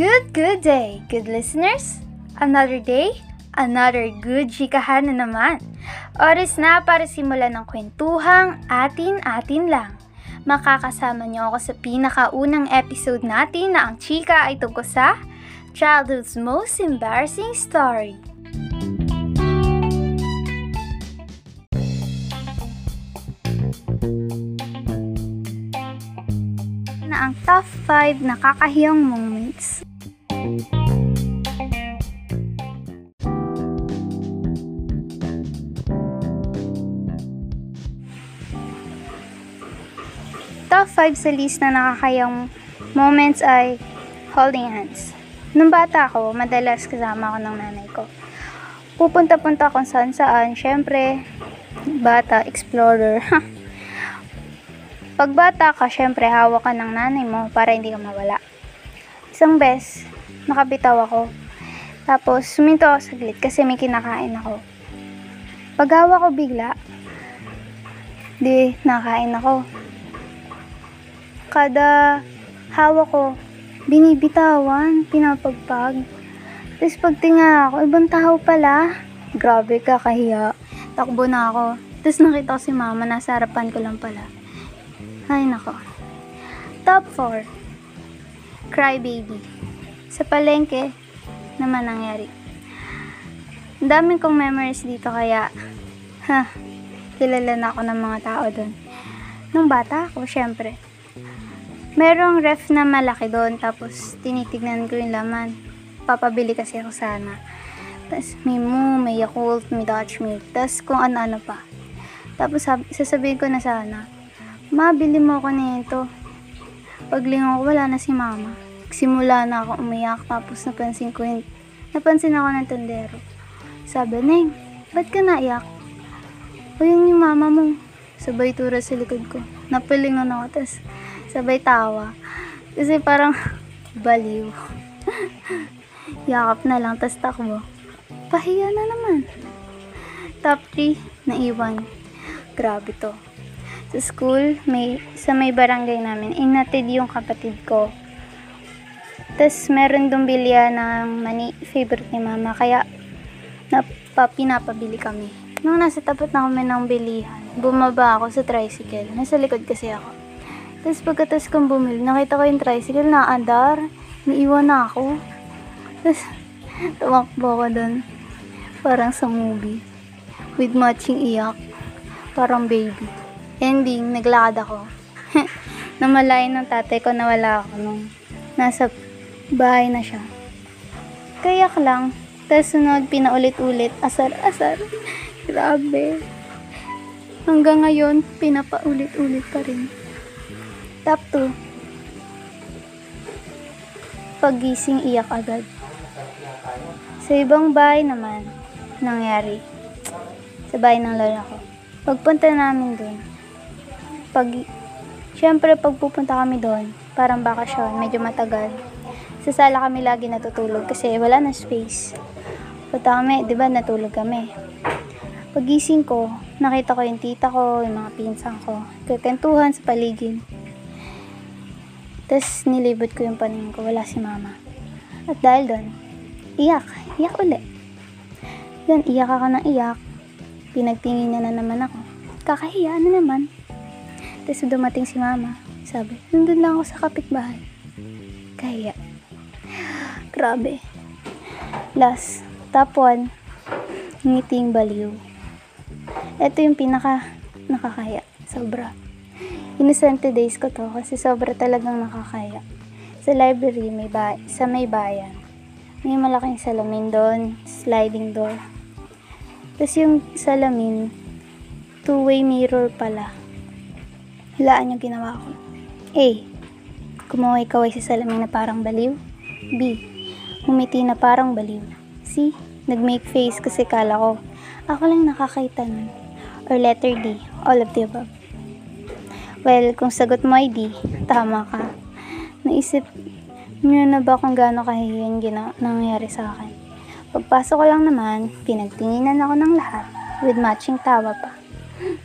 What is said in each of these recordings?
Good, good day, good listeners. Another day, another good chikahan na naman. Oras na para simulan ng kwentuhang atin-atin lang. Makakasama niyo ako sa pinakaunang episode natin na ang chika ay tungkol sa childhood's most embarrassing story. na ang top 5 nakakahiyang moments. Top 5 sa list na nakakayang moments ay holding hands. Nung bata ako, madalas kasama ako ng nanay ko. Pupunta-punta kung saan saan, syempre, bata, explorer. Pag bata ka, syempre, hawak ka ng nanay mo para hindi ka mawala. Isang bes, nakabitaw ako. Tapos, suminto ako saglit kasi may kinakain ako. Pag hawak ko bigla, di, nakain ako. Kada hawak ko, binibitawan, pinapagpag. Tapos pagtinga ako, ibang tao pala. Grabe ka, kahiya. Takbo na ako. Tapos nakita ko si mama, nasa harapan ko lang pala. Ay, nako. Top 4. Cry Baby. Sa palengke naman nangyari. Ang dami kong memories dito kaya, ha, kilala na ako ng mga tao doon. Nung bata ako, syempre. Merong ref na malaki doon, tapos tinitignan ko yung laman. Papabili kasi ako sana. Tapos may Moo, may Yakult, may Dutch Milk, tapos kung ano-ano pa. Tapos sabi, sasabihin ko na sana, Ma, bili mo ako nito. Paglingon ko, wala na si mama. Simula na ako umiyak, tapos napansin ko yun. Napansin ako ng tendero. Sabi, Neng, ba't ka naiyak? O yun yung mama mo. Sabay tura sa likod ko. Napalingon ako, tapos sabay tawa. Kasi parang baliw. Yakap na lang, tapos takbo. Pahiya na naman. Top 3, naiwan. Grabe to sa school, may, sa may barangay namin, inatid yung kapatid ko. Tapos, meron dong bilya ng mani, favorite ni mama, kaya napa, pinapabili kami. Nung nasa tapat na kami ng bilihan, bumaba ako sa tricycle. Nasa likod kasi ako. Tapos pagkatas kong bumili, nakita ko yung tricycle na andar. Niiwan na ako. Tapos, tumakbo ko doon. Parang sa movie. With matching iyak. Parang baby ending, naglakad ako. Namalayan ng tatay ko na wala ako nung nasa bahay na siya. Kayak lang. Tapos sunod, pinaulit-ulit. Asar-asar. Grabe. Hanggang ngayon, pinapaulit-ulit pa rin. Top 2. Pagising iyak agad. Sa ibang bahay naman, nangyari. Sa bahay ng lola ko. Pagpunta namin dun, pag, syempre pag pupunta kami doon, parang bakasyon, medyo matagal. Sa sala kami lagi natutulog kasi wala na space. Punta kami, di ba, natulog kami. Pagising ko, nakita ko yung tita ko, yung mga pinsan ko. Kakentuhan sa paligid. Tapos nilibot ko yung paningin ko, wala si mama. At dahil doon, iyak, iyak ulit. Then, iyak ako ng iyak. Pinagtingin niya na naman ako. Kakahiya na naman. Tapos dumating si mama. Sabi, nandun lang ako sa kapitbahay. Kaya, grabe. Last, top 1, ngiting baliw. Ito yung pinaka nakakaya. Sobra. Innocente days ko to kasi sobra talagang nakakaya. Sa library, may ba sa may bayan. May malaking salamin doon, sliding door. Tapos yung salamin, two-way mirror pala. Hilaan yung ginawa ko. A. Kumaway-kaway sa salamin na parang baliw. B. Umiti na parang baliw. C. Nag-make face kasi kala ko, ako lang nakakita nun. Or letter D. All of the above. Well, kung sagot mo ay D, tama ka. Naisip niyo na ba kung gaano kahihiyan gina- nangyari sa akin? Pagpasok ko lang naman, pinagtinginan ako ng lahat with matching tawa pa.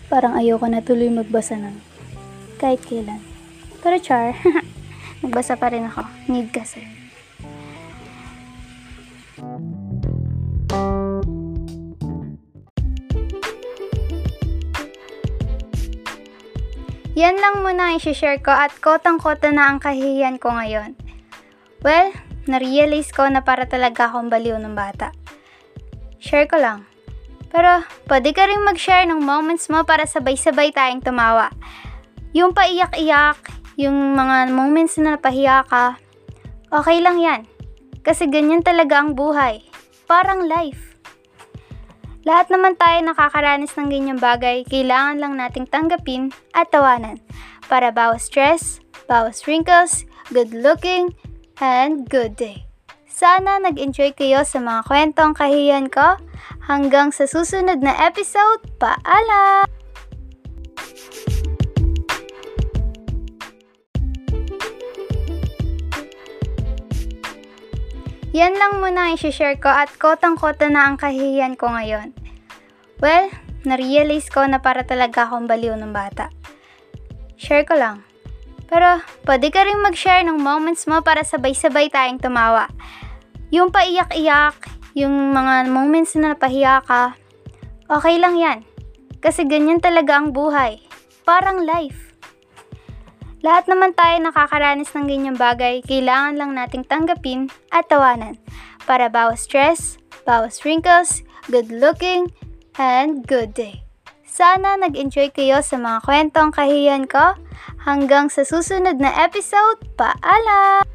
Parang ayoko na tuloy magbasa nun kahit kailan. Pero char, nagbasa pa rin ako. Need kasi. Yan lang muna ang share ko at kotang-kota na ang kahihiyan ko ngayon. Well, na-realize ko na para talaga akong baliw ng bata. Share ko lang. Pero, pwede ka rin mag-share ng moments mo para sabay-sabay tayong tumawa. Yung paiyak-iyak, yung mga moments na napahiya ka, okay lang yan. Kasi ganyan talaga ang buhay. Parang life. Lahat naman tayo nakakaranas ng ganyang bagay, kailangan lang nating tanggapin at tawanan para bawas stress, bawas wrinkles, good looking, and good day. Sana nag-enjoy kayo sa mga kwentong kahiyan ko. Hanggang sa susunod na episode, paalam! Yan lang muna ang share ko at kotang-kota na ang kahihiyan ko ngayon. Well, na-realize ko na para talaga akong baliw ng bata. Share ko lang. Pero, pwede ka rin mag-share ng moments mo para sabay-sabay tayong tumawa. Yung paiyak-iyak, yung mga moments na napahiya ka, okay lang yan. Kasi ganyan talaga ang buhay. Parang life. Lahat naman tayo nakakaranas ng ganyang bagay, kailangan lang nating tanggapin at tawanan para bawas stress, bawas wrinkles, good looking, and good day. Sana nag-enjoy kayo sa mga kwentong kahiyan ko. Hanggang sa susunod na episode, paalam!